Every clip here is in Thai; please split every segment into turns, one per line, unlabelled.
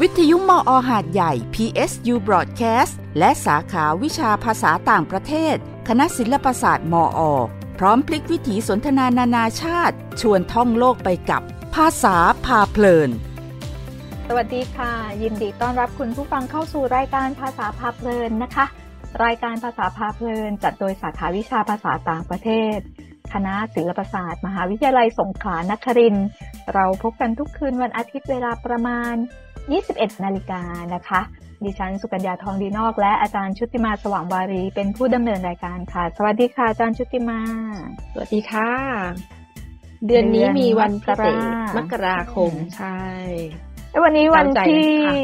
วิทยุมออหาดใหญ่ PSU Broadcast และสาขาวิชาภาษาต่างประเทศ คณะศิลปศาสตร์มอ พร้อมพลิกวิถีสนทนานานาชาติ ชวนท่องโลกไปกับภาษาพาเพลิน
สวัสดีค่ะ ยินดีต้อนรับคุณผู้ฟังเข้าสู่รายการภาษาพาเพลินนะคะ รายการภาษาพาเพลิน จัดโดยสาขาวิชาภาษาต่างประเทศ คณะศิลปศาสตร์ มหาวิทยาลัยสงขลานครินทร์เราพบกันทุกคืนวันอาทิตย์เวลาประมาณ 21 นาฬิกานะคะ ดิฉันสุกัญญาทองดีนอก และอาจารย์ชุติมาสว่างวารี เป็นผู้ดำเนินรายการค่ะ สวัสดีค่ะอาจารย์ชุติมา
สวัสดีค่ะ เดือนนี้มีวันพิเศษ
เดือน
ม
ม
ก
ก
รา
รา
คมใช่
แล้ววันนี้วัน
ตามใจ
ที่
ค่ะ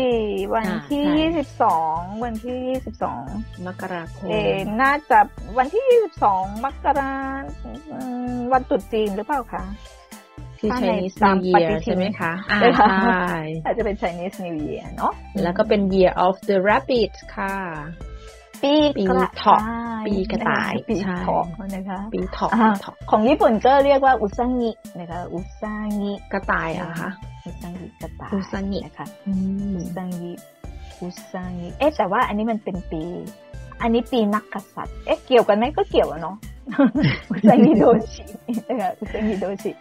วัน
อ่า
ที่
ใช่
ยี่สิบสองวันที่ยี่สิบสอง
มกราคม
เออน่าจะวันที่ยี่สิบสองมกราอืมวันตรุษจีนหรือเปล่าคะ
คือ
ถ้า
ใช้
ใน
นิส
ตาม
New
ป
Year
ฏิทิน
ใช่ไหมคะอ่า
ใช่ค่ะ
ใช่
อาจจะเป็น Chinese New Year เนาะ
แล้วก็เป็น Year of the Rabbit ค่ะ
ปี
ปี
กระ
เถาะ
ต่าย
ปีกระต่าย
ปี
ใช่
เถาะนะคะ
ปีเถาะ
อ่า
เถาะ
ของญี่ปุ่นก็เรียกว่าอุซังินะคะอุซังิ
กระต่ายเหรอะคะ
อุซังิกระต่าย
อุซังิ
นะคะ
อืม
อุซังิอุซังิเอ๊ะแต่ว่าอันนี้มันเป็นปี อันนี้ปีนักกษัตริย์เอ๊ะเกี่ยวกันไหมก็เกี่ยวอะเนาะอุซังิโดชินะคะอุซังิโดชิ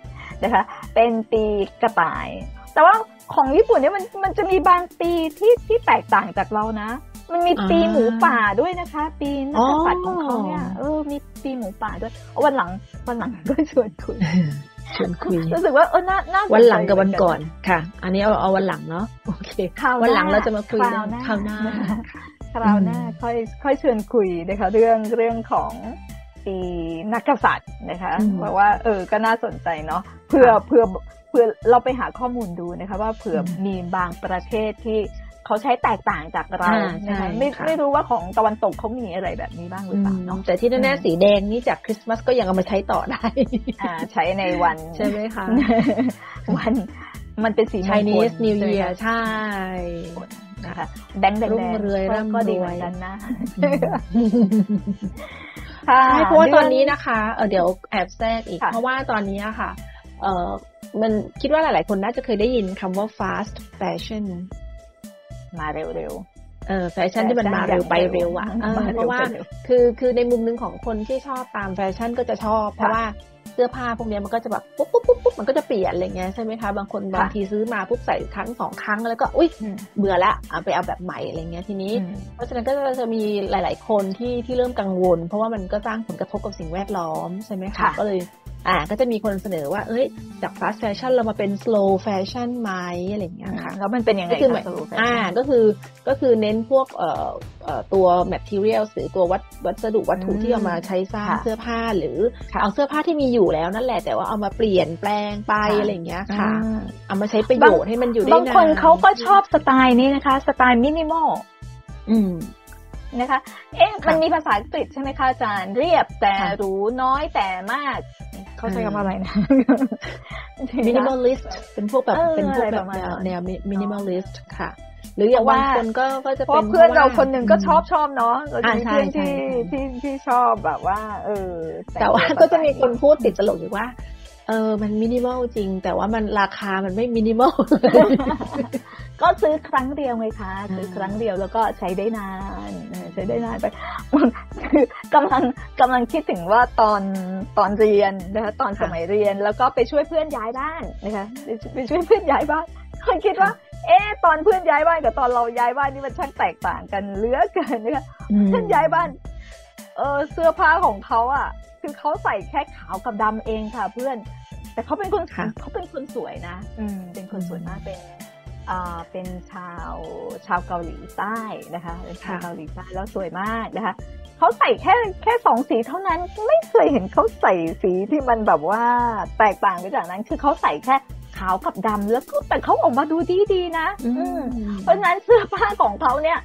นะคะ เป็นปีกระต่าย แต่ว่าของญี่ปุ่นเนี่ยมันมันจะมีบางปีที่ที่แตกต่างจากเรานะ มันมีปีหมูป่าด้วยนะคะ ปีนักกษัตริย์ของเขาเนี่ยเออมีปีหมูป่าด้วยเอาวันหลังวันหลังก็ชวนคุย
ชวนคุย
รู้สึกว่าเออน่าน่าสใจ
วันหลังกับวันก่อนค่ะ อันนี้เอาเอาวันหลังเนาะโอเค
คราว
วันหลังเราจะมาคุย
ค
เรื่
รา
อ
ว
ง
หน้า
ข้าวหน้า
คราวหน้าค่อยค่อยชวนคุยนะคะเรื่องเรื่องของ ปีนักกษัตริย์นะคะ
อืม
เพราะว่าเออก็น่าสนใจเนาะเพื่อ
ค่ะ
เพื่อเพื่อเราไปหาข้อมูลดูนะคะ ว่าเผื่ออ
ม
มีบางประเทศที่เขาใช้แตกต่างจากเรา
อ่าใช่
นะคะไม่
ค่ะ
ไม่รู้ว่าของตะวันตกเขามีอะไรแบบนี้บ้างหรือเปล่าเนาะ
แต่ที่แน่
อืม
ๆสีแดงนี่จากคริสต์มาสก็ยังเอามาใช้ต่อได้
อ่าใช้ในวัน
ใช่ไหมคะ
วันมันเป็นสีมงคล
Chinese New
ใช่ไหม
Year
คะ
ใช่
นะคะ แบงค์แดง
รุ่งเรือง
ก็
ร่ำ
ก็ดี
รวย
เหมือนกันนะ
อืม
ค่ะ
ใช่เพราะว่าตอนนี้
เดื
นะคะเออเดี๋ยวแอบแทรกอีก
ค่ะ
เพราะว่าตอนนี้อะค่ะ เออมันคิดว่าหลาย ๆ คนน่าจะเคยได้ยินคำว่า fast fashion
มาเร็ว
เออแฟชั่นที่มันมาเร็วไปเร็วอะเออ
มาเร็ว
เพราะว่า
ไปเร็ว
คือคือในมุมหนึงของคนที่ชอบตามแฟชั่นก็จะชอบ เพราะว่าเสื้อผ้าพวกเนี้ยมันก็จะแบบปุ๊บปุ๊บปุ๊บปุ๊บมันก็จะเปลี่ยนอะไรเงี้ยใช่ไหมคะบางคนบางทีซื้อมาปุ๊บใส่ครั้งสองครั้งแล้วก็อุ้ย
ๆอืม
เบื่อละเอาไปเอาแบบใหม่อะไรเงี้ยทีนี้
อืม
เพราะฉะนั้นก็จะมีหลาย ๆ คนที่ที่เริ่มกังวล เพราะว่ามันก็สร้างผลกระทบกับสิ่งแวดล้อมใช่ไหมคะ
ค่ะ
ก็เลย อ่าก็จะมีคนเสนอว่า เอ้ย จาก fast fashion เรามาเป็น slow fashion ไหมอะไรอย่างเงี้ยค่ะ
แล้วมันเป็นยังไง
ก็คือห
คะ
มาย
สรุป
อ่าก็คือก็คือเน้นพวกเอ่อเอ่อตัว material หรือตัววัสวัสดุวัตถุที่เอามาใช้สร้างเสื้อผ้าหรือเอาเสื้อผ้าที่มีอยู่แล้วนั่นแหละแต่ว่าเอามาเปลี่ยนแปลงไปอะไรอย่างเงี้ยค่ะ เอามาใช้ประโยชน์ให้มันอยู่ได้
บาง
นาน
คนเขาก็ชอบสไตล์นี้นะคะ สไตล์มินิมอล
อืม
นะคะ เอ๊ะ
ค่ะ
มันมีภาษาอังกฤษใช่ไหมคะอาจารย์ เรียบแต่
ค่ะ
หรูน้อยแต่มาก เขาใช้คำว่าอะไรนะ
minimalist เป็นพวกแบบ
เออ
เป็นพวก
อะไร
แบ
ป
บ
ระมาณ
แนว
นั้น
แนว minimalist ค่ะหรืออย่าง
เพราะ
บาง
ว่า
คนก็ก็จะ
เพ
เป็น
ราะเพื่อนเราคนหนึ่งก็
พะ
ชอบชอบเนาะเราจะมี
อ่าใช่
เพื่อนที่
ใช่
ที่ที่ชอบแบบว่า เออ
แต่ว่าก็จะมีคนพูดติดตลกอยู่ว่า เออ มันมินิมอลจริง แต่ว่ามันราคามันไม่มินิมอล
ก็ซื้อครั้งเดียวไงคะ ซื้อครั้งเดียวแล้วก็ใช้ได้นานเออใช้ได้นานไปคือกำลังกำลังคิดถึงว่าตอนตอนเรียนนะคะตอนสมัยเรียนแล้วก็ไปช่วยเพื่อนย้ายบ้านนะคะไปไปช่วยเพื่อนย้ายบ้านเคยคิดว่า เอ๊ะตอนเพื่อนย้ายบ้านกับตอนเราย้ายบ้านนี่มันช่างแตกต่างกันเหลือเกินนะคะเพื่อนย้ายบ้าน เออเสื้อผ้าของเขาอะ คือเขาใส่แค่ขาวกับดำเองค่ะ เพื่อน แต่เขาเป็นคน
ค่ะ
เขาเป็นคนสวยนะ อืมเป็นคนสวยมากเป็นอ่าเป็นชาวชาวเกาหลีใต้นะคะเป็นชาว
ค่ะ
เกาหลีใต้แล้วสวยมากนะคะเขาใส่แค่แค่สองสีเท่านั้นไม่เคยเห็นเขาใส่สีที่มันแบบว่าแตกต่างไปจากนั้น คือเขาใส่แค่ขาวกับดำแล้วก็แต่เขาออกมาดูดีดีๆนะ
อื
อืม
ม
เพราะฉะนั้นเสื้อผ้าของเขาเนี่ย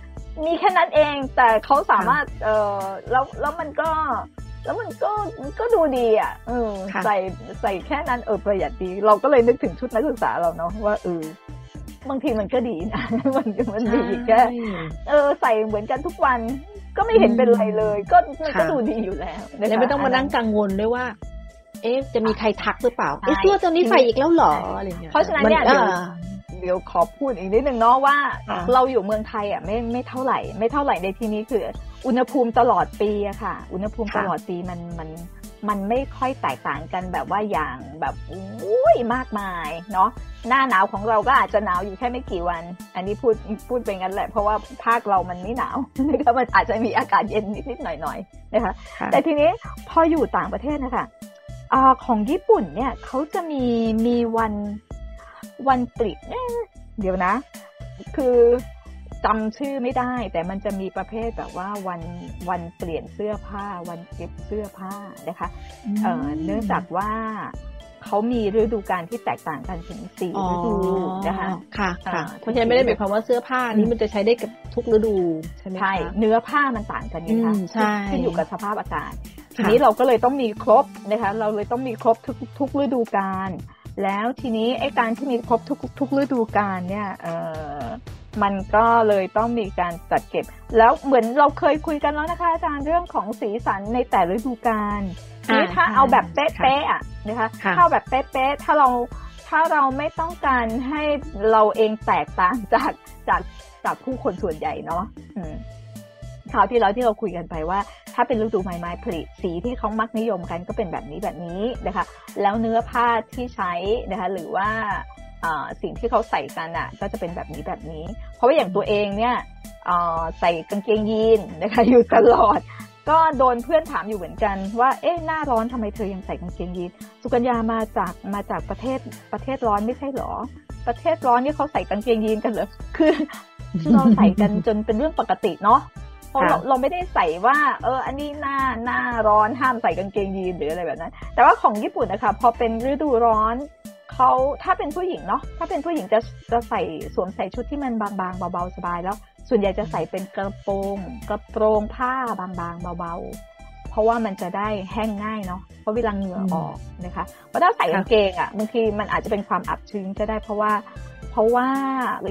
มีแค่นั้นเองแต่เขาสามารถเออแล้วแล้วมันก็ แล้วมันก็ก็ดูดีอะเออ
ค่ะ
ใส่ใส่แค่นั้นเออประหยัดดี เราก็เลยนึกถึงชุดนักศึกษาเราเนาะว่าเออบางทีมันก็ดีนะมันมันดีแค่เออใส่เหมือนกันทุกวัน ก็ไม่เห็นเป็นไรเลย ก็มันก็
ค่ะ
ดูดีอยู่แล้วนะคะ
แล้วไม่ต้องมานั่งกังวลด้วยว่า เอ๊ะจะมีใครทักหรือเปล่า
ใช่
เอ๊ะเสื้อตัวนี้ใส่อีกแล้วเหรออะไรเงี้ย
เพราะฉะนั้นเนี่ย
มั
เดี๋ยว
อ่า
เดี๋ยวขอพูดอีกนิดนึงเนาะว่า เราอยู่เมืองไทยอะไม่ไม่เท่าไหร่ ไม่เท่าไหร่ในที่นี้คือ อุณหภูมิตลอดปีอะค่ะ อุณหภูมิตลอดปีมันมันมันไม่ค่อยแตกต่างกันแบบว่าอย่างแบบอุ้ยมากมายเนาะหน้าหนาวของเราก็อาจจะหนาวอยู่แค่ไม่กี่วัน อันนี้พูดพูดไปงั้นแหละ เพราะว่าภาคเรามันไม่หนาวนะคะมันอาจจะมีอากาศเย็นนิดๆหน่อยๆนะคะ แต่ทีนี้พออยู่ต่างประเทศนะคะอของญี่ปุ่นเนี่ยเขาจะมีมีวันวันปลิดเดี๋ยวนะ คือ จำชื่อไม่ได้ แต่มันจะมีประเภทแบบว่าวันวันเปลี่ยนเสื้อผ้า วันเก็บเสื้อผ้านะคะเเนื่องจากว่าเขามีฤดูกาลที่แตกต่างกันถึงสี่ฤดูนะคะ
ค่ะค่ะเพราะฉะนั้นไม่ได้หมายความว่าเสื้อผ้านี้มันจะใช้ได้กับทุกฤดูใช่ไหมใช่
เนื้อผ้ามันต่างกันนะคะ
ใช่
ขึ้นอยู่กับสภาพอากาศทีนี้เราก็เลยต้องมีครบนะคะ เราเลยต้องมีครบทุกทุกฤดูกาลแล้วทีนี้ไอ้การที่มีครบทุกทุกฤดูกาลเนี่ยเออ มันก็เลยต้องมีการจัดเก็บ แล้วเหมือนเราเคยคุยกันแล้วนะคะ อาจารย์เรื่องของสีสันในแต่ฤดูกาลนี่ถ้าเอาแบบเป๊ะๆอะนะคะถ้าแบบเป๊ะๆถ้าเราถ้าเราไม่ต้องการให้เราเองแตกต่างจากจากจากผู้คนส่วนใหญ่เนาะคราวที่แล้วที่เราคุยกันไปว่า ถ้าเป็นฤดูใบไม้ผลิสีที่เขามักนิยมกันก็เป็นแบบนี้แบบนี้นะคะ แล้วเนื้อผ้าที่ใช้นะคะ หรือว่า สิ่งที่เขาใส่กันอะ ก็จะเป็นแบบนี้แบบนี้ เพราะว่าอย่างตัวเองเนี่ยใส่กางเกงยีนนะคะอยู่ตลอด ก็โดนเพื่อนถามอยู่เหมือนกันว่า เอ๊ะหน้าร้อนทำไมเธอยังใส่กางเกงยีนสุกัญญามาจากมาจากประเทศประเทศร้อนไม่ใช่หรอ ประเทศร้อนนี่เขาใส่กางเกงยีนกันเหรอคือเราใส่กันจนเป็นเรื่องปกติเนาะเพราะเราเราไม่ได้ใส่ว่า เออ อันนี้หน้าหน้าร้อนห้ามใส่กางเกงยีนหรืออะไรแบบนั้น แต่ว่าของญี่ปุ่นนะคะพอเป็นฤดูร้อน เขาถ้าเป็นผู้หญิงเนาะถ้าเป็นผู้หญิงจะจะใส่สวมใส่ชุดที่มันบางๆเบาๆสบายแล้ว ส่วนใหญ่จะใส่เป็นกระโปรง กระโปรงผ้าบางๆเบาๆ เพราะว่ามันจะได้แห้งง่ายเนาะ เพราะเวลาเหงื่อออกนะคะเพราะถ้าใส่กางเกงอะบางทีมันอาจจะเป็นความอับชื้นก็ได้เพราะว่า เพราะว่า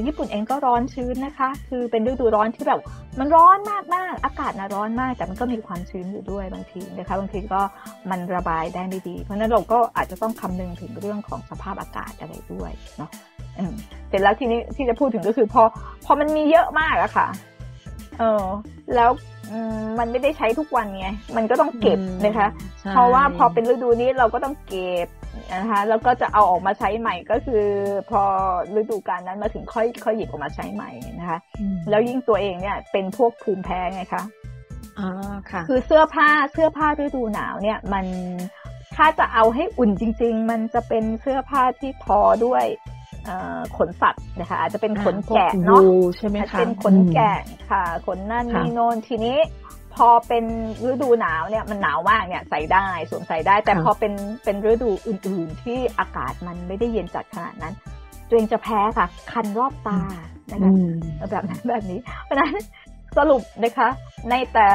ญี่ปุ่นเองก็ร้อนชื้นนะคะ คือเป็นฤดูร้อนที่แบบมันร้อนมากมากอากาศนะร้อนมากแต่มันก็มีความชื้นอยู่ด้วยบางทีนะคะบางทีก็มันระบายได้ไม่ดี เพราะนั้นเราก็อาจจะต้องคำนึงถึงเรื่องของสภาพอากาศอะไรด้วยเนาะเสร็จแล้วทีนี้ที่จะพูดถึงก็คือพอพอมันมีเยอะมากอะค่ะเออแล้ว มันไม่ได้ใช้ทุกวันไง มันก็ต้องเก็บนะคะ เพราะว่าพอเป็นฤดูนี้เราก็ต้องเก็บนะคะ แล้วก็จะเอาออกมาใช้ใหม่ก็คือ พอฤดูกาลนั้นมาถึงค่อยค่อยหยิบออกมาใช้ใหม่นะคะ แล้วยิ่งตัวเองเนี่ยเป็นพวกภูมิแพ้ไงคะ
อ๋อค่ะ
คือเสื้อผ้าเสื้อผ้าฤดูหนาวเนี่ย มันถ้าจะเอาให้อุ่นจริง ๆ มันจะเป็นเสื้อผ้าที่ทอด้วย ขนสัตว์นะคะ อาจจะเป็นขนแกะเนาะ
ใช่ไหมคะ
เป็นขนแกะค่ะ ขนนั่นนี่โนนทีนี้พอเป็นฤดูหนาวเนี่ยมันหนาวมากเนี่ยใส่ได้สวมใส่ได้ แต่พอเป็นเป็นฤดูอื่น ๆ ที่อากาศมันไม่ได้เย็นจัดขนาดนั้น ตัวเองจะแพ้ค่ะ คันรอบตานะคะแบบนั้นแบบนี้ เพราะนั้นสรุปนะคะ ในแต่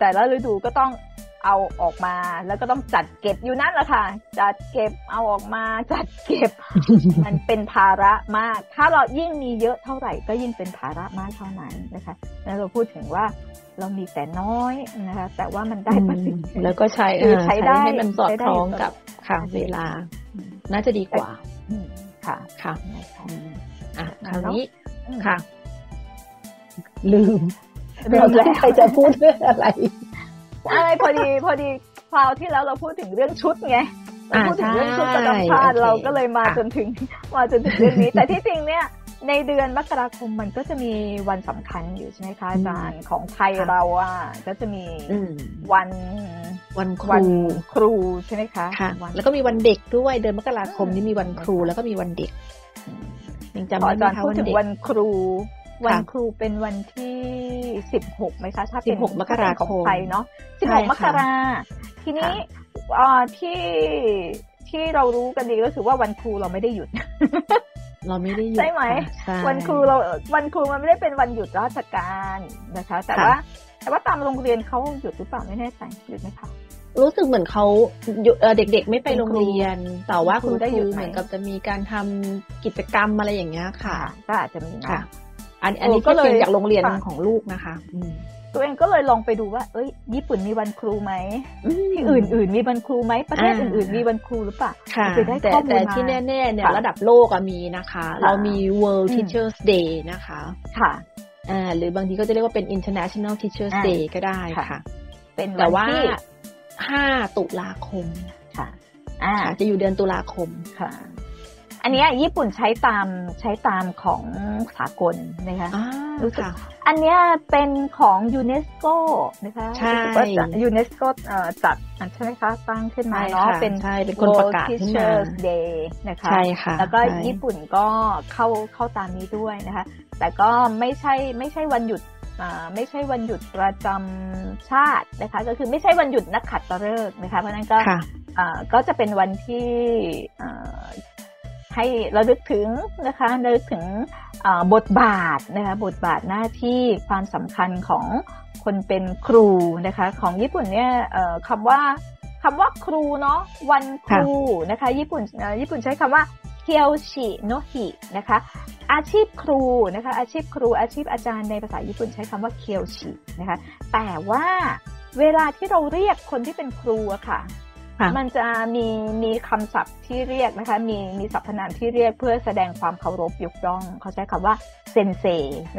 แต่ละฤดูก็ต้อง เอาออกมา แล้วก็ต้องจัดเก็บอยู่นั่นแหละค่ะ จัดเก็บเอาออกมา จัดเก็บ มันเป็นภาระมาก ถ้าเรายิ่งมีเยอะเท่าไหร่ ก็ยิ่งเป็นภาระมากเท่านั้นนะคะแล้วเราพูดถึงว่าเรามีแต่น้อยนะคะ แต่ว่ามันได้ประสิทธิ์
แล้วก็ใช้ใช้ได้ให้มันสอดคล้องกับค่ะเวลา น่าจะดีกว่า
ค่ะ
ค่ะอะคราวนี้ค่ะ
ลืม
เราใครจะพูดเรื่องอะไร
อะไรพอดีพอดีคราวที่แล้วเราพูดถึงเรื่องชุดไงพูดถึงเรื่องชุดประจำชาติเราก็เลยมาจนถึงมาจนถึงเรื่องนี้ แต่ที่จริงเนี่ยในเดือนมกราคมมันก็จะมีวันสำคัญอยู่ใช่ไหมคะอาจารย์ของไทยเราอะก็จะมีวัน
วันครู
ครูใช่ไหมคะ
ค่ะแล้วก็มีวันเด็กด้วยเดือนมกราคมนี้มีวันครูแล้วก็มีวันเด็ก
ยังจำได้ไหมคะพูดถึงวันครู วันครูเป็นวันที่สิบหกไหมคะถ้าเป็น
มกรา
ของไทยเนาะสิบหกมกราทีนี้ที่ที่เรารู้กันดีก็คือว่าวันครูเราไม่ได้หยุด
เราไม่ได้หยุด
ใช่ไหมวันครูเราวันครูมันไม่ได้เป็นวันหยุดราชการนะคะ แต่ว่า แต่ว่าตามโรงเรียนเขาหยุดหรือเปล่าไม่แน่ใจหยุดไหมคะ
รู้สึกเหมือนเขาเด็กๆไม่ไปโรงเรียน แต่ว่าคุณครูเหมือนกับจะมีการทำกิจกรรมอะไรอย่างเงี้ยค่ะ
ก็อาจจะมี
ค่ะ อันอันนี้ก็เลยจากโรงเรียนของลูกนะคะ
ตัวเองก็เลยลองไปดูว่า เอ้ย ญี่ปุ่นมีวันครูไหมที่อื่น ๆ มีวันครูไหมประเทศอื่น ๆ มีวันครูหรือเปล่า
ค่ะ
ไปได้
แต่
ข้อมูล
แต่
มา
ที่แน่ ๆ เนี่ย
ค่ะ
ระดับโลกอะมีนะคะ
ค่ะ
เรามี World
อืม
Teachers Day นะคะ
ค่ะ
อ่าหรือบางทีก็จะเรียกว่าเป็น International Teachers
อ่า
Day ก็ได้
ค่ะ
ค่ะ
เป็น
แต่ว่า
ที่
5ตุลาคม
ค่ะ อ่า
ค่ะจะอยู่เดือนตุลาคม
ค่ะ อันเนี้ยญี่ปุ่นใช้ตามใช้ตามของสากลนะคะ
อ่า
รู้สึก
ค่ะ
อันเนี้ยเป็นของยูเนสโกนะคะ
ใช่
รู้สึกว่ายูเนสโกจัดอันใช่ไหมคะตั้งขึ้นมา
ใช่
เนาะ
ค่ะ
เป็น
ใช่เป็นคนประกาศ
World
ขึ้นมา
Teachers Day นะคะ
ใช่ค่ะ
แล้วก็
ใช่
ญี่ปุ่นก็เข้าเข้าตามนี้ด้วยนะคะ แต่ก็ไม่ใช่ไม่ใช่วันหยุดอ่าไม่ใช่วันหยุดประจำชาตินะคะ ก็คือไม่ใช่วันหยุดนักขัตฤกษ์นะคะ เพราะฉะนั้นก็
ค่ะ
อ่าก็จะเป็นวันที่อ่า ให้ระลึกถึงนะคะระลึกถึงอ่าบทบาทนะคะบทบาทหน้าที่ความสำคัญของคนเป็นครูนะคะ ของญี่ปุ่นเนี่ยเอ่อคำว่าคำว่าครูเนาะวันครูนะคะ ญี่ปุ่นเอ่อญี่ปุ่นใช้คำว่าเคียวชิโนฮินะคะ อาชีพครูนะคะ อาชีพครูอาชีพอาจารย์ในภาษาญี่ปุ่นใช้คำว่าเคียวชินะคะ แต่ว่าเวลาที่เราเรียกคนที่เป็นครูอะค่ะ
ค่ะ
มันจะมีมีคำศัพท์ที่เรียกนะคะ มีมีสรรพนามที่เรียกเพื่อแสดงความเคารพยกย่อง เขาใช้คำว่าเซนเซ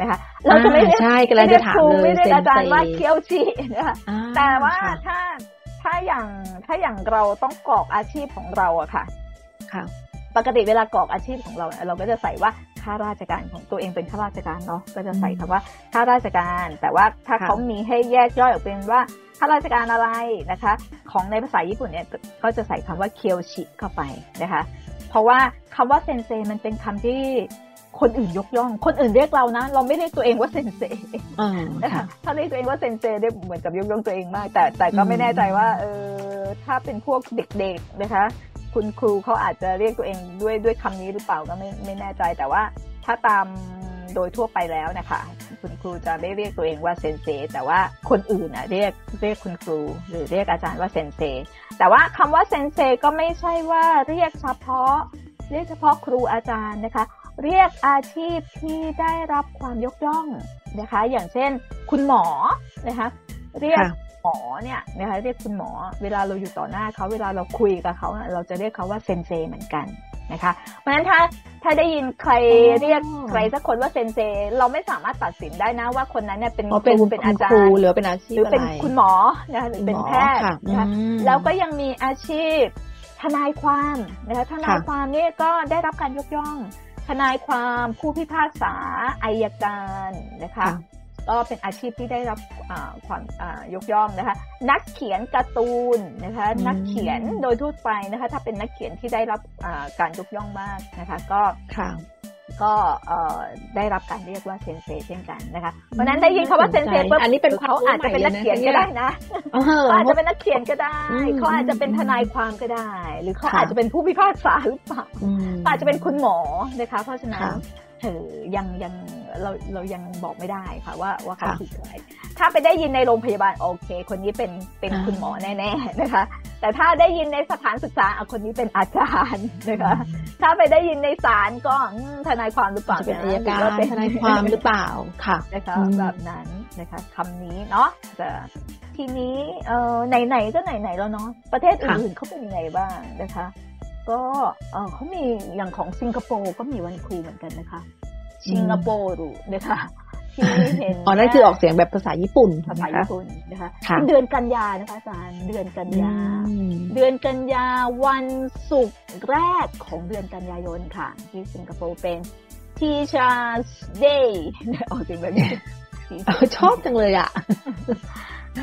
นะคะ เราจะไม่เรียก
ใช่กำลัง
ไม่เรี
จะ
ยก
ถา
ค
ม
รู
เลย
ไม่เรียกอาจารย์ว่า
เซนเซ
เคียวชินะคะ
อ่
แต่ว่า
ค่ะ
ถ้าถ้าอย่างถ้าอย่างเราต้องกรอกอาชีพของเราอะค่ะ
ค่ะ
ปกติเวลากรอกอาชีพของเราเนี่ยเราก็จะใส่ว่า ข้าราชการของตัวเองเป็นข้าราชการเนาะก็จะใส่คำว่าข้าราชการ แต่ว่าถ้า
ค่ะ
เขามีให้แยกย่อยออกเป็นว่าข้าราชการอะไรนะคะ ของในภาษาญี่ปุ่นเนี่ยก็ก็จะใส่คำว่าเคียวชิเข้าไปนะคะ เพราะว่าคำว่าเซนเซมันเป็นคำที่คนอื่นยกย่อง คนอื่นเรียกเรานะ เราไม่เรียกตัวเองว่าเซนเซ
อ่า
นะคะ
ค่ะ
ถ้าเรียกตัวเองว่าเซนเซได้เหมือนกับยกย่องตัวเองมาก แต่แต่ก็ไม่แน่ใจว่าเออถ้าเป็นพวกเด็กๆนะคะ คุณครูเขาอาจจะเรียกตัวเองด้วยด้วยคำนี้หรือเปล่าก็ไม่ไม่แน่ใจแต่ว่าถ้าตามโดยทั่วไปแล้วนะคะคุณครูจะไม่เรียกตัวเองว่าเซนเซแต่ว่าคนอื่นอะเรียกเรียกคุณครู หรือเรียกอาจารย์ว่าเซนเซแต่ว่าคำว่าเซนเซก็ไม่ใช่ว่าเรียกเฉพาะ เรียกเฉพาะครูอาจารย์นะคะ เรียกอาชีพที่ได้รับความยกย่องนะคะ อย่างเช่น คุณหมอนะคะ เรียก หมอเนี่ยนะคะเรียกคุณหมอ เวลาเราอยู่ต่อหน้าเขาเวลาเราคุยกับเขาอะเราจะเรียกเขาว่าเซนเซเหมือนกันนะคะเพราะฉะนั้นถ้าถ้าได้ยินใคร
อ๋อ
เรียกใครสักคนว่าเซนเซ เราไม่สามารถตัดสินได้นะว่าคนนั้นเนี่ยเป็น
อ๋อเป็น
ครูเป็นอาจาร
ครู
ย์
หรือเป็นอาชี
ห
พ
รือ
อะไร
เป็นคุณหมอนะคะหรือเป็น
หมอ
แพทย์
ค่ะ
นะคะ
อืม
แล้วก็ยังมีอาชีพ ทนายความนะคะทนาย
ค่ะ
ความเนี่ยก็ได้รับการยกย่อง ทนายความผู้พิพากษาอายการนะคะ
ค่ะ
ก็เป็นอาชีพที่ได้รับอ่าความอ่ายกย่องนะคะ นักเขียนการ์ตูนนะคะ
อืม
นักเขียนโดยทั่วไปนะคะ ถ้าเป็นนักเขียนที่ได้รับอ่าการยกย่องมากนะคะ ก็
ค่ะ
ก็เอ่อได้รับการเรียกว่าเซนเซเช่นกันนะคะ เพราะฉะนั้นได้ยินคำว่าเซนเซปุ๊บ
อันนี้เป็น
เขาอาจจะเป็นนักเขียนก็ได้นะ
เออ
เขาอาจจะเป็นนักเขียนก็ได้
อืม
เขาอาจจะเป็นทนายความก็ได้ หรือเขา
ค่ะ
อาจจะเป็นผู้พิพากษาหรือเปล่า
อืม
อาจจะเป็นคุณหมอนะคะ เพราะฉะนั้น
ค่ะ
เออยังยังเราเรายังบอกไม่ได้ค่ะว่าว่าเขา
ค่ะ
คือใครถ้าไปได้ยินในโรงพยาบาลโอเค คนนี้เป็นเป็น
อ่า
คุณหมอแน่ ๆนะคะ แต่ถ้าได้ยินในสถานศึกษาอะคนนี้เป็นอาจารย์นะคะ ถ้าไปได้ยินในศาลก็อืมทนายความหรือเปล่า
จะเป็นะอายการ
หอว่
ทนายความหรือเปล่าค่ะ
นะคะ
อืม
แบบนั้นนะคะคำนี้เนาะแต่ทีนี้เอ่อไหนๆก็ไหนๆแล้วเนาะประเทศอื่นๆเขาเป็นยังไงบ้างนะคะ ก็เอ่อเขามีอย่างของสิงคโปร์ก็มีวันครูเหมือนกันนะคะ สิงคโปร์นะคะที่เห็น
อ๋อนั่นคือออกเสียงแบบภาษาญี่ปุ่น
ภาษา
นะคะ
ญี่ปุ่นนะคะ
ค่ะ
เป็นเดือนกันยานะคะอาจารย์เดือนกันยา
อืม
เดือนกันยาวันศุกร์แรกของเดือนกันยายนค่ะ ที่สิงคโปร์เป็น Teachers Day ออกเสียงแบบนี้
เออชอบจังเลยอะ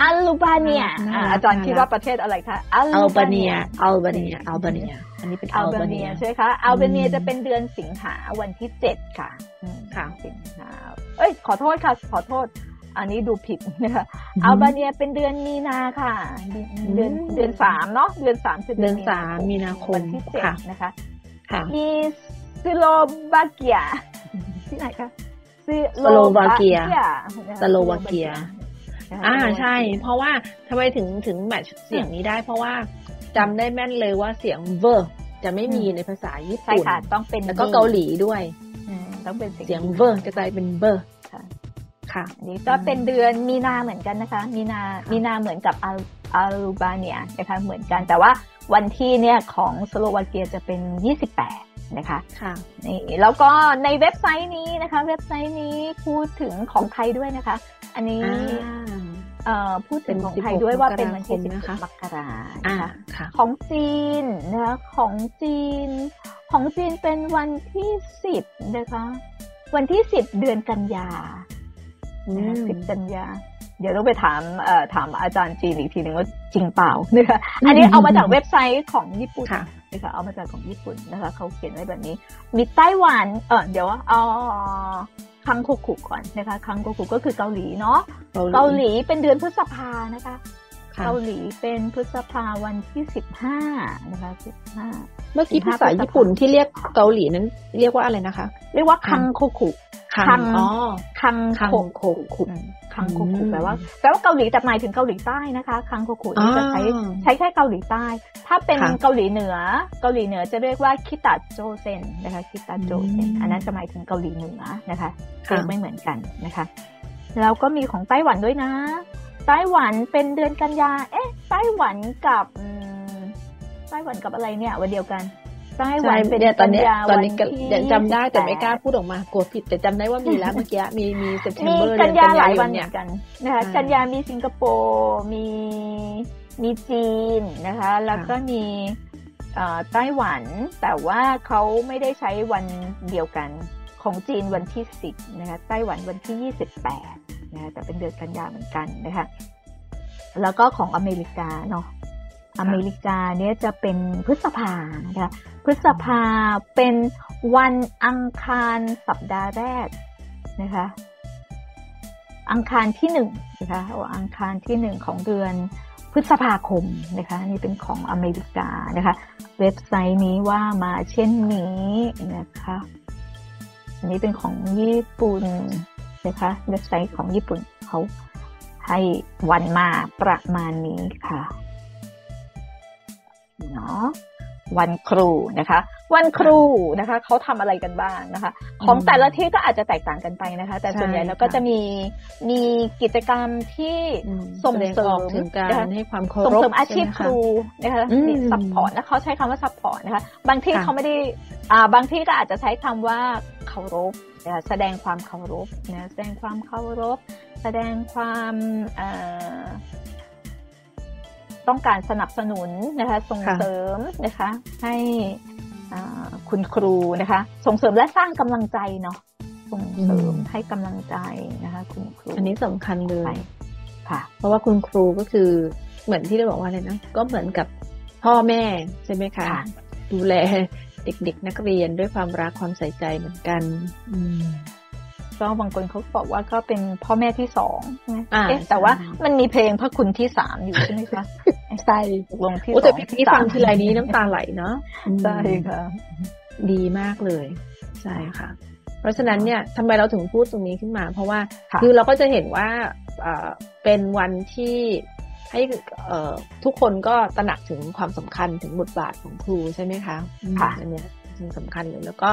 อัลบาเนีย
น่ารัก
อาจารย์
น่ารัก
คิดว่าประเทศอะไรคะ
อัลบาเนียอัลบาเนียอัลบาเนีย อันนี้เป็น
อั
อั
ล
ล
บา
บา
เนี
เนี
ย
ย
ใช่ไหมคะอัลบาเนีย
อืม
จะเป็นเดือนสิงหาวันที่เจ็ดค่ะอืม
ค่ะ
สิงหาเอ้ย ขอโทษค่ะ ขอโทษ อันนี้ดูผิดนะคะ
อืม
อัลบาเนียเป็นเดือนมีนาค่ะ เดือน
อืม
เดือนสามเนาะเดือนสามคือ
เดือนสามมีนาคม
วันที่เจ็ด
ค่ะ
นะคะ
ค่ะ
มีสโลบาเกียที่ไหนคะส
สโลวาเกีย
นะคะ
สโลวาเกีย
นะคะ
อ่า
สโลวาเกีย
ใช่ เพราะว่าทำไมถึงถึง match เสียงนี้ได้ เพราะว่าจำได้แม่นเลยว่าเสียงเวอร์จะไม่มี
อืม
ในภาษาญี่
ใช่
ปุ่น
ค่ะต้องเป็น
แล้วก็เกาหลีด้วย
อืมต้องเป็น
เสียงเวอร์จะกลายเป็นเบอร์
ค่ะ
ค่ะค่ะ
นี่ก็เป็นเดือนมีนาเหมือนกันนะคะ มีนา มีนาเหมือนกับอัลบาเนียนะคะเหมือนกัน แต่ว่าวันที่เนี่ยของสโลวาเกียจะเป็น 28 นะคะ
ค่ะ
นี่แล้วก็ในเว็บไซต์นี้นะคะ เว็บไซต์นี้พูดถึงของไทยด้วยนะคะ อันนี้พูดถึงของไทยด้วยว่าเป็นวันที่สิบมกรานะคะของจีนนะคะของจีน ของจีนเป็นวันที่สิบนะคะวันที่สิบเดือนกันยาสิบกันยา เดี๋ยวต้องไปถามถามอาจารย์จีนอีกทีหนึ่งว่าจริงเปล่านะคะอันนี้เอามาจากเว็บไซต์ของญี่ปุ่น นะคะเอามาจากของญี่ปุ่นนะคะเขาเขียนไว้แบบนี้ มีไต้หวันเออเดี๋ยวเอาคังโคคุก่อนนะคะคังโคคุก็คือเกาหลีเนาะเกาหลีเป็นเดือนพฤษภานะคะ เกาหลีเป็นพฤษภาวันที่สิบห้านะคะสิบห้า
เมื่อกี้ภาษาญี่ปุ่นที่เรียกเกาหลีนั้น เรียกว่าอะไรนะคะ
เรียกว่าคังโคคุ
คังอ๋อ
คังโคคุคังโคคุแปลว่าแปลว่าเกาหลีแต่หมายถึงเกาหลีใต้นะคะคังโคคุนี่จะใช้ใช้แค่เกาหลีใต้ ถ้าเป็นเกาหลีเหนือ เกาหลีเหนือจะเรียกว่าคิตาโจเซนนะคะคิตาโจเซนอันนั้นจะหมายถึงเกาหลีเหนือนะคะเรียกไม่เหมือนกันนะคะแล้วก็มีของไต้หวันด้วยนะ ไต้หวันเป็นเดือนกันยา เอ๊ะ ไต้หวันกับไต้หวันกับอะไรเนี่ย วันเดียวกัน
ใช่วันเป็นตอนนี้ตอนนี้ยังจำได้แต่ไม่กล้าพูดออกมากลัวผิด แต่จำได้ว่ามีแล้วเมื่อกี้มีมี September
กันยาหลายวันเหมือนกันนะคะกันยามีสิงคโปร์มีมีจีนนะคะ แล้วก็มีไต้หวัน แต่ว่าเขาไม่ได้ใช้วันเดียวกันของจีนวันที่สิบนะคะไต้หวันวันที่ยี่สิบแปดนะคะแต่เป็นเดือนกันยาเหมือนกันนะคะแล้วก็ของอเมริกาเนาะ อเมริกาเนี่ยจะเป็นพฤษภานะคะพฤษภาเป็นวันอังคารสัปดาห์แรกนะคะ อังคารที่หนึ่งนะคะอังคารที่หนึ่งของเดือนพฤษภาคมนะคะนี่เป็นของอเมริกานะคะ เว็บไซต์นี้ว่ามาเช่นนี้นะคะอันนี้เป็นของญี่ปุ่นนะคะเว็บไซต์ของญี่ปุ่นเขาให้วันมาประมาณนี้ค่ะ เนาะวันครูนะคะ วันครูนะคะเขาทำอะไรกันบ้างนะคะ ของแต่ละที่ก็อาจจะแตกต่างกันไปนะคะ แต่ส่วนใหญ่แล้วก็จะมีมีกิจกรรมที่ส่งเสริม
ถึงการให้ความเคารพ
ส่งเสริมอาชีพครูนะคะ supportนะเขาใช้คำว่า support นะคะ บางที่เขาไม่ได้อ่าบางที่ก็อาจจะใช้คำว่าเคารพแสดงความเคารพนะแสดงความเคารพ แสดงความ ต้องการสนับสนุนนะคะส่งเสริมนะคะให้คุณครูนะคะ ส่งเสริมและสร้างกำลังใจเนาะส่งเสริมให้กำลังใจนะคะ คุณครู
อันนี้สำคัญเลยค่ะ เพราะว่าคุณครูก็คือเหมือนที่ได้บอกว่าอะไรนะก็เหมือนกับพ่อแม่ใช่ไหมคะดูแลเด็กๆนักเรียนด้วยความรักความใส่ใจเหมือนกัน อื
ก็บางคนเขาบอกว่าก็เป็นพ่อแม่ที่สองเอ๊ะแต่ว่ามันมีเพลงพระคุณที่สามอยู่ใช่ไหมคะ
ใช่ลงที่สองแต่พี่ฟังทีไรนี้น้ำตาไหลเนาะ
ใช่ค่ะ
ดีมากเลย ใช่ค่ะ เพราะฉะนั้นเนี่ยทำไมเราถึงพูดตรงนี้ขึ้นมา เพราะว่าคือเราก็จะเห็นว่าเป็นวันที่ให้ทุกคนก็ตระหนักถึงความสำคัญถึงบทบาทของครูใช่ไหมคะค่ะอันนี้สำคัญเลยแล้วก็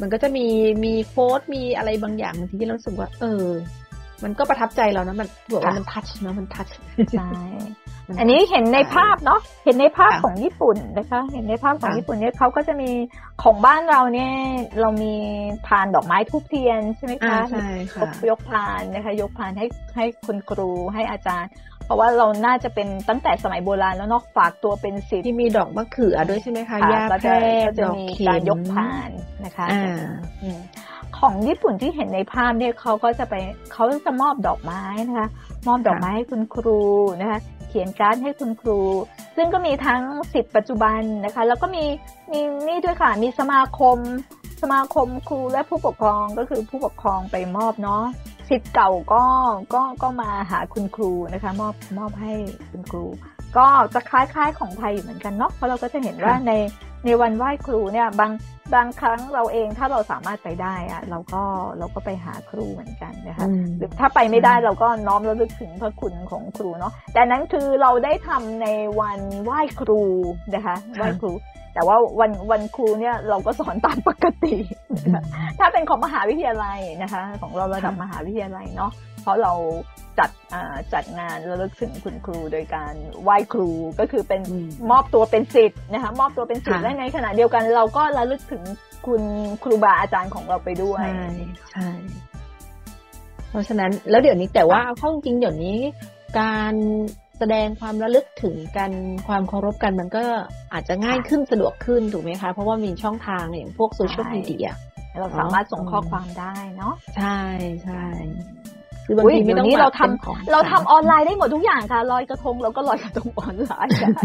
มันก็จะมีมีโพสมีอะไรบางอย่างบางทีที่เราสึกว่า เออ มันก็ประทับใจเรานะมันบอกว่ามันทัชเนาะมันทัช
ใช่ อันนี้เห็นในภาพเนาะเห็นในภาพของญี่ปุ่นนะคะ เห็นในภาพของญี่ปุ่นเนี่ยเขาก็จะมีของบ้านเราเนี่ย เรามีพานดอกไม้ทูบเทียนใช่ไหมคะ
ใช่ค่ะ
ยกพานนะคะ ยกพานให้ให้คุณครูให้อาจารย์ เพราะว่าเราน่าจะเป็นตั้งแต่สมัยโบราณแล้วเนาะฝากตัวเป็นศิษย์
ที่มีดอกมะเขือด้วยใช่ไหมคะยาแพรก
ดอกเข็มยกพานนะคะของญี่ปุ่นที่เห็นในภาพเนี่ยเขาก็จะไปเขาจะมอบดอกไม้นะคะ มอบดอกไม้ให้คุณครูนะคะ เขียนการ์ดให้คุณครู ซึ่งก็มีทั้งสิทธิ์ปัจจุบันนะคะ แล้วก็มีมีนี่ด้วยค่ะ มีสมาคม สมาคมครูและผู้ปกครองก็คือผู้ปกครองไปมอบเนาะสิทธิ์เก่าก็ก็ก็มาหาคุณครูนะคะ มอบมอบให้คุณครู ก็จะคล้ายๆของไทยอยู่เหมือนกันเนาะเพราะเราก็จะเห็นว่าในในวันไหว้ครูเนี่ยบางบางครั้งเราเองถ้าเราสามารถไปได้อะเราก็เราก็ไปหาครูเหมือนกันนะคะหรือถ้าไปไม่ได้เราก็น้อมระลึกถึงพระคุณของครูเนาะแต่นั้นคือเราได้ทำในวันไหว้ครูนะคะไหว้ครู แต่ว่าวันวันครูเนี่ยเราก็สอนตามปกติ ถ้าเป็นของมหาวิทยาลัยนะคะ ของเราระดับมหาวิทยาลัยเนาะเพราะเราจัดจัดงานระลึกถึงคุณครูโดยการไหว้ครูก็คือเป็นมอบตัวเป็นสิทธิ์นะคะมอบตัวเป็นสิทธิ์และในขณะเดียวกันเราก็ระลึกถึงคุณครูบาอาจารย์ของเราไปด้วย
ใช่ใช่ เพราะฉะนั้นแล้วเดี๋ยวนี้แต่ว่าเข้าจริงเดี๋ยวนี้ การแสดงความระลึกถึงกันความเคารพกันมันก็อาจจะง่ายขึ้นสะดวกขึ้นถูกไหมคะ เพราะว่ามีช่องทางอย่างพวกโซเชียลมีเดีย
เราสามารถส่งข้อความได้เนาะ
ใช่ใช่
คือบางทีไม่ต้องนี้เราทำเราทำออนไลน์ได้หมดทุกอย่างค่ะลอยกระทงเราก็ลอยกระทงออนไลน์ได้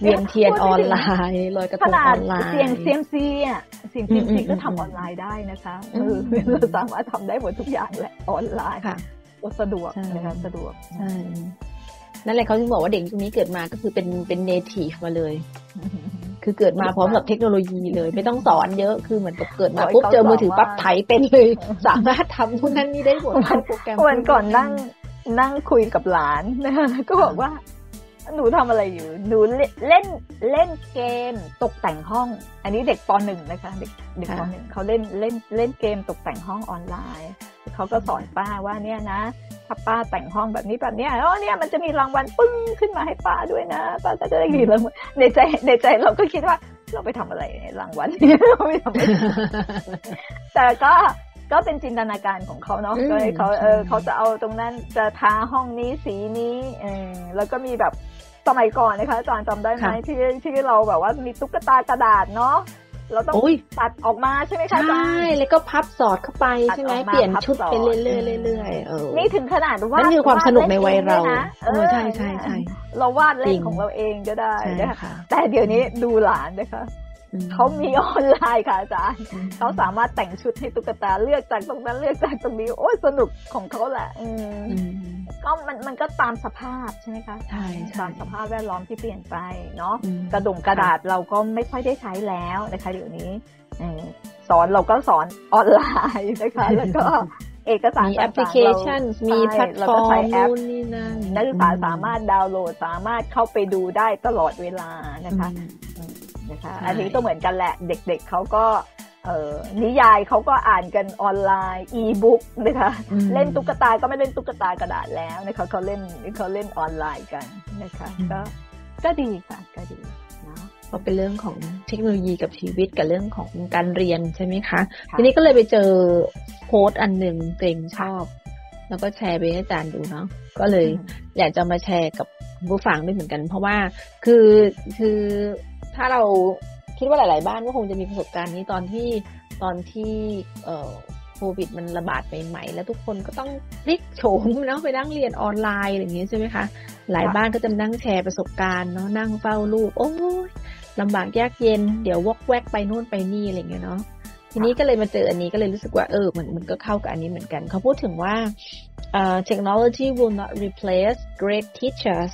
เวียนเทียนออนไลน์ลอยกระทงออนไลน์
เสี่ยงเซียมซีอะเสี่ยงเซียมซีก็ทำออนไลน์ได้นะคะเออเราสามารถทำได้หมดทุกอย่างแหละออนไลน์ค่ะสะดวกนะคะสะดวก
ใช่นั่นแหละเขาถึงบอกว่าเด็กยุคนี้เกิดมาก็คือเป็นเป็น native มาเลย คือเกิดมาพร้อมกับเทคโนโลยีเลย ไม่ต้องสอนเยอะคือเหมือนกับเกิดมาปุ๊บเจอมือถือปั๊บไถเป็นเลย สามารถทำพวกนั้นนี่ได้หมดโปรแกรม
วันก่อนนั่งนั่งคุยกับหลานนะคะก็บอกว่า หนูทำอะไรอยู่ หนูเล่นเล่นเกมตกแต่งห้อง อันนี้เด็กปหนึ่งนะคะ เด็กเด็กปหนึ่งเขาเล่นเล่นเล่นเกมตกแต่งห้องออนไลน์เขาก็สอนป้าว่าเนี่ยนะถ้าป้าแต่งห้องแบบนี้แบบนี้อ๋อเนี่ยมันจะมีรางวัลปึ้งขึ้นมาให้ป้าด้วยนะป้าจะได้ดีแล้วในใจในใจเราก็คิดว่าเราไปทำอะไรรางวัลเราไม่ทำอะไรแต่ก็ ก็เป็นจินตนาการของเขาเนาะก็เขาเออเขาจะเอาตรงนั้นจะทาห้องนี้สีนี้เออแล้วก็มีแบบสมัยก่อนนะคะอาจารย์จำได้ไหมที่ที่เราแบบว่ามีตุ๊กตากระดาษเนาะเราต้องตัดออกมาใช่ไหมคะใช่
แล้วก็พับสอดเข้าไปใช่ไหมเปลี่ยนชุดไปเรื่อยๆเรื่อย
ๆนี่ถึงขนาดว่า
นั่นคือความสนุกในวัยเราเออใช่ใช่ใช่
เราวาดเล่นของเราเองก็ได้นะคะแต่เดี๋ยวนี้ดูหลานนะคะ เขามีออนไลน์ค่ะอาจารย์ เขาสามารถแต่งชุดให้ตุ๊กตาเลือกจากตรงนั้นเลือกจากตรงนี้ โอ้ยสนุกของเขาแหละก็มันมันก็ตามสภาพใช่ไหมคะ
ใช่
ตามสภาพแวดล้อมที่เปลี่ยนไปเนาะกระดงกระดาษเราก็ไม่ค่อยได้ใช้แล้วนะคะเดี๋ยวนี้สอนเราก็สอนออนไลน์นะคะ แล้วก็เอกสาร
มีแอปพลิเคชัน มีแพลตฟอร์มนู่นนี่นั่น
นักศึกษาสามารถดาวน์โหลดสามารถเข้าไปดูได้ตลอดเวลานะคะ นะคะอันนี้ก็เหมือนกันแหละ เด็กๆเขาก็เออนิยายเขาก็อ่านกันออนไลน์อีบุ๊กนะคะเล่นตุ๊กตาก็ไม่เล่นตุ๊กตากระดาษแล้วนะคะเขาเล่นเขาเล่นออนไลน์กันนะคะก็ก็ดีค่ะก็ดีนะ
เพราะเป็นเรื่องของเทคโนโลยีกับชีวิตกับเรื่องของการเรียนใช่ไหมคะทีนี้ก็เลยไปเจอโพสต์อันหนึ่งเต็งชอบ แล้วก็แชร์ไปให้อาจารย์ดูเนาะก็เลยอยากจะมาแชร์กับผู้ฟังด้วยเหมือนกัน เพราะว่าคือคือ ถ้าเราคิดว่าหลาย ๆ บ้านก็คงจะมีประสบการณ์นี้ตอนที่ตอนที่เอ่อโควิดมันระบาดใหม่ๆแล้วทุกคนก็ต้องพลิกโฉมเนาะไปนั่งเรียนออนไลน์อย่างนี้ใช่ไหมคะ หลายบ้านก็จะนั่งแชร์ประสบการณ์เนาะนั่งเฝ้าลูก โอ้ยลำบากยากเย็น เดี๋ยววอกแวกไปนู่นไปนี่อะไรเงี้ยเนาะทีนี้ก็เลยมาเจออันนี้ก็เลยรู้สึกว่าเออมันมันก็เข้ากับอันนี้เหมือนกัน เขาพูดถึงว่า uh, technology will not replace great teachers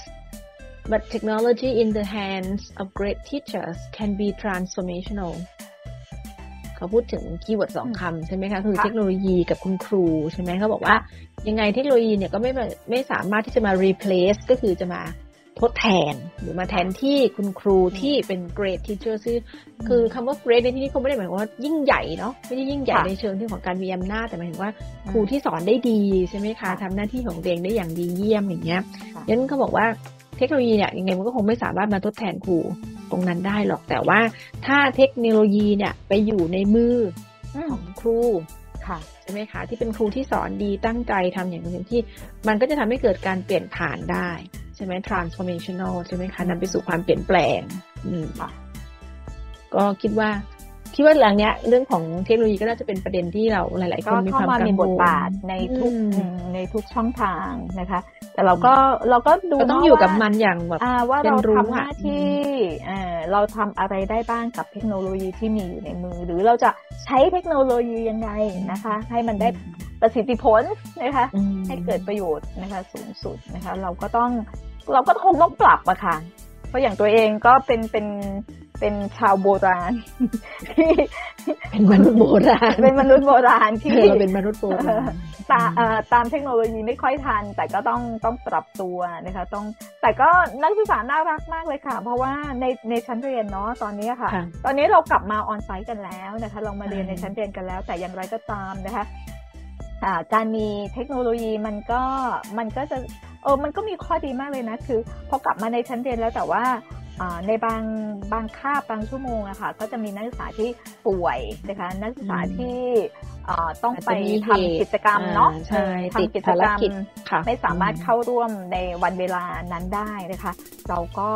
but technology in the hands of great teachers can be transformational เขาพูดถึงคีย์เวิร์ดสองคำใช่ไหมคะ คือเทคโนโลยีกับคุณครูใช่ไหมเขาบอกว่า ยังไงเทคโนโลยีเนี่ยก็ไม่ไม่สามารถที่จะมา replace ก็คือจะมาทดแทนหรือมาแทนที่คุณครูที่เป็น great teacher ซึ่งคือคำว่า great ในที่นี้เขาไม่ได้หมายความว่ายิ่งใหญ่เนาะไม่ได้ยิ่งใหญ่ในเชิงที่ของการมีอำนาจแต่หมายถึงว่าครูที่สอนได้ดีใช่ไหมคะทำหน้าที่ของเด็กได้อย่างดีเยี่ยมอย่างเงี้ยยันเขาบอกว่า เทคโนโลยีเนี่ยยังไงมันก็คงไม่สามารถมาทดแทนครูตรงนั้นได้หรอกแต่ว่า ถ้าเทคโนโลยีเนี่ยไปอยู่ในมือของครู
ค่ะ
ใช่ไหมคะ ที่เป็นครูที่สอนดีตั้งใจทำอย่างเต็มที่ มันก็จะทำให้เกิดการเปลี่ยนผ่านได้ ใช่ไหม transformational ใช่ไหมคะนำไปสู่ความเปลี่ยนแปลงอืมก็คิดว่า คิดว่าหลังเนี้ย เรื่องของเทคโนโลยีก็น่าจะเป็นประเด็นที่เราหลาย ๆ คนมีความกังวล
บทบาทในทุกในทุกช่องทางนะคะ แต่เราก็เราก็ดู
ต้องอยู่กับมันอย่างแบบ
ว่าเราทำหน้าที่เราทำอะไรได้บ้างกับเทคโนโลยีที่มีอยู่ในมือ หรือเราจะใช้เทคโนโลยียังไงนะคะ ให้มันได้ประสิทธิผลนะคะ ให้เกิดประโยชน์นะคะสูงสุดนะคะ เราก็ต้องเราก็คงต้องปรับอะค่ะ เพราะอย่างตัวเองก็เป็นเป็นเป็นชาวโบราณที่
เป็นมนุษย์โบราณ
เป็นมนุษย์โบราณที่
เราเป็นมนุษย์โบราณ
ตาตามเทคโนโลยีไม่ค่อยทัน แต่ก็ต้องต้องปรับตัวนะคะต้องแต่ก็นักศึกษาน่ารักมากเลยค่ะ เพราะว่าในในชั้นเรียนเนาะตอนนี้ค่ะ ตอนนี้เรากลับมาออนไซต์กันแล้วนะคะเรามาเรียนในชั้นเรียนกันแล้ว แต่อย่างไรก็ตามนะคะการมีเทคโนโลยีมันก็มันก็จะ เออมันก็มีข้อดีมากเลยนะ คือพอกลับมาในชั้นเรียนแล้วแต่ว่าในบางบางคาบบางชั่วโมงอะค่ะก็จะมีนักศึกษาที่ป่วยนะคะนักศึกษาที่ต้องไปทำกิจกรรมเนาะทำกิจกรรมไม่สามารถเข้าร่วมในวันเวลานั้นได้นะคะ เราก็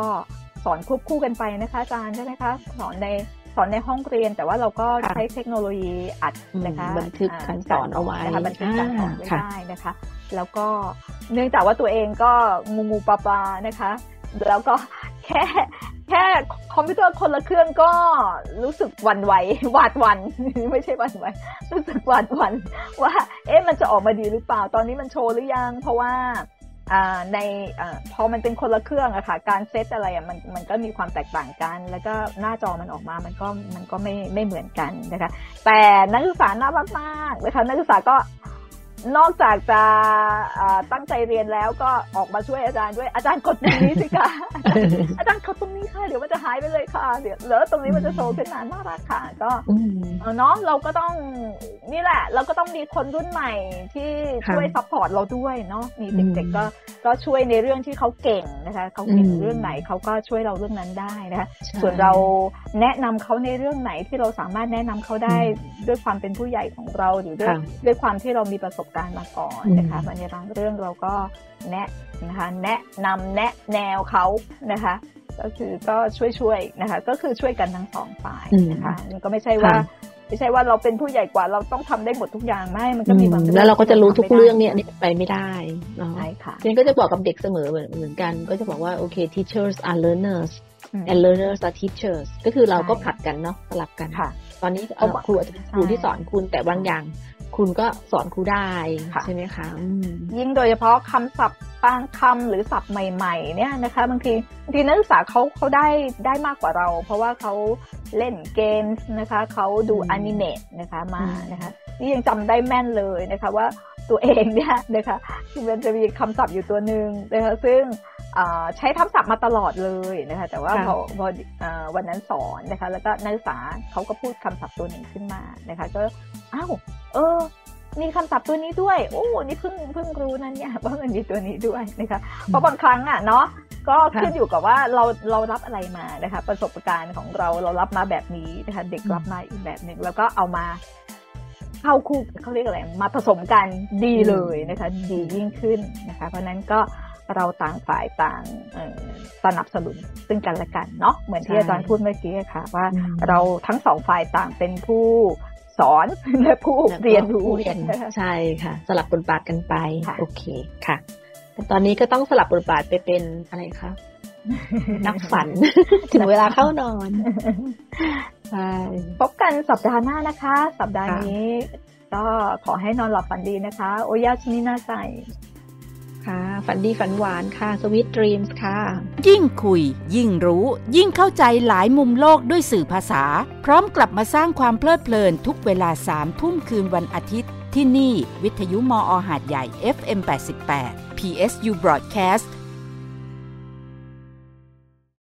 สอนควบคู่กันไปนะคะอาจารย์ใช่ไหมคะสอนใน สอนในห้องเรียน แต่ว่าเราก็ใช้เทคโนโลยีอัดนะคะ
บันทึกการสอนเอาไว้
นะคะบันทึกการสอนไว้ได้นะคะ แล้วก็เนื่องจากว่าตัวเองก็งูงูปลาปลานะคะ แล้วก็แค่แค่คอมพิวเตอร์คนละเครื่องก็รู้สึกวันไหวหวาดวันไม่ใช่วันไหวรู้สึกหวาดวันว่า เอ๊ะมันจะออกมาดีหรือเปล่าตอนนี้มันโชว์หรือยัง เพราะว่า ในอพอมันเป็นคนละเครื่องอะค่ะการเซตอะไรอะมันมันก็มีความแตกต่างกัน แล้วก็หน้าจอมันออกมามันก็มันก็ไม่ไม่เหมือนกันนะคะ แต่นักศึกษาน่ารักมากนะคะนักศึกษาก็ นอกจากจะตั้งใจเรียนแล้วก็ออกมาช่วยอาจารย์ด้วยอาจารย์กดตรงนี้สิคะอาจารย์กดตรงนี้ค่ะเดี๋ยวมันจะหายไปเลยค่ะเดี๋ยวแล้วตรงนี้มันจะโชว์ขึ้นมาน่ารักค่ะก็เนาะเราก็ต้องนี่แหละ เราก็ต้องมีคนรุ่นใหม่ที่ช่วย support เราด้วยเนาะมีเด็กๆก็ก็ช่วยในเรื่องที่เขาเก่งนะคะเขาเก่งเรื่องไหนเขาก็ช่วยเราเรื่องนั้นได้นะคะส่วนเราแนะนำเขาในเรื่องไหนที่เราสามารถแนะนำเขาได้ด้วยความเป็นผู้ใหญ่ของเราหรือด้วยด้วยความที่เรามีประสบการณ์มาก่อนนะคะในบางเรื่องเราก็แนะนะคะแนะนำแนะแนวเขานะคะก็คือก็ช่วยช่วยนะคะก็คือช่วยกันทั้งสองฝ่ายนะคะมันก็ไม่ใช่ว่าไม่ใช่ว่าเราเป็นผู้ใหญ่กว่าเราต้องทำได้หมดทุกอย่างไม่ มันก็มีบาง
แล้วเราก็จะรู้ทุกเรื่องเนี่ยนี่ไปไม่ได้
ใช่ค่ะ
ฉันก็จะบอกกับเด็กเสมอเหมือนกัน ก็จะบอกว่าโอเค teachers are learners and learners are teachers ก็คือเราก็ผลัดกันเนาะสลับกัน
ค่ะ
ตอนนี้ครูครูที่สอนคุณแต่บางอย่าง คุณก็สอนครูได้ใช่ไหมคะ
ยิ่งโดยเฉพาะคำศัพท์บางคำหรือศัพท์ใหม่ ๆ เนี่ยนะคะ บางทีบางทีนักศึกษาเขาเขาได้ได้มากกว่าเรา เพราะว่าเขาเล่นเกมส์นะคะเขาดูอนิเมะนะคะมานะคะนี่ยังจำได้แม่นเลยนะคะว่าตัวเองเนี่ยนะคะมันจะมีคำศัพท์อยู่ตัวหนึ่งนะคะซึ่ง ใช้ทับศัพท์มาตลอดเลยนะคะแต่ว่าพอพอวันนั้นสอนนะคะแล้วก็นักศึกษาเขาก็พูดคำศัพท์ตัวหนึ่งขึ้นมานะคะ ก็อ้าวเออ มีคำศัพท์ตัวนี้ด้วย โอ้นี่เพิ่งเพิ่งรู้นั่นเนี่ยว่ามันมีตัวนี้ด้วยนะคะเพราะบางครั้งอะเนาะก็ขึ้นอยู่กับว่าเราเรารับอะไรมานะคะ ประสบการณ์ของเราเรารับมาแบบนี้นะคะเด็กรับมาอีกแบบหนึ่งแล้วก็เอามาเข้าคู่เขาเรียกอะไรมาผสมกันดีเลยนะคะ ดียิ่งขึ้นนะคะ เพราะนั้นก็ เราต่างฝ่ายต่างสนับสนุนซึ่งกันและกันเนาะเหมือนที่อาจารย์พูดเมื่อกี้ค่ะ ว่าเราทั้งสองฝ่ายต่างเป็นผู้สอนและผู้เรียนรู้
ใช่ค่ะ สลับบทบาทกันไปโอเคค่ะตอนนี้ก็ต้องสลับบทบาทไปเป็นอะไรคะนักฝัน ถึงเวลาเข้านอน
ใช่พบกันสัปดาห์หน้านะคะ สัปดาห์นี้ ก็ขอให้นอนหลับฝันดีนะคะ おやすみなさい
ค่ะ ฝันดีฝันหวานค่ะ sweet dreams ค่ะ
ยิ่งคุย ยิ่งรู้ ยิ่งเข้าใจหลายมุมโลกด้วยสื่อภาษา พร้อมกลับมาสร้างความเพลิดเพลินทุกเวลาสามทุ่มคืนวันอาทิตย์ ที่นี่ วิทยุม.อ. หาดใหญ่ FM 88 PSU Broadcast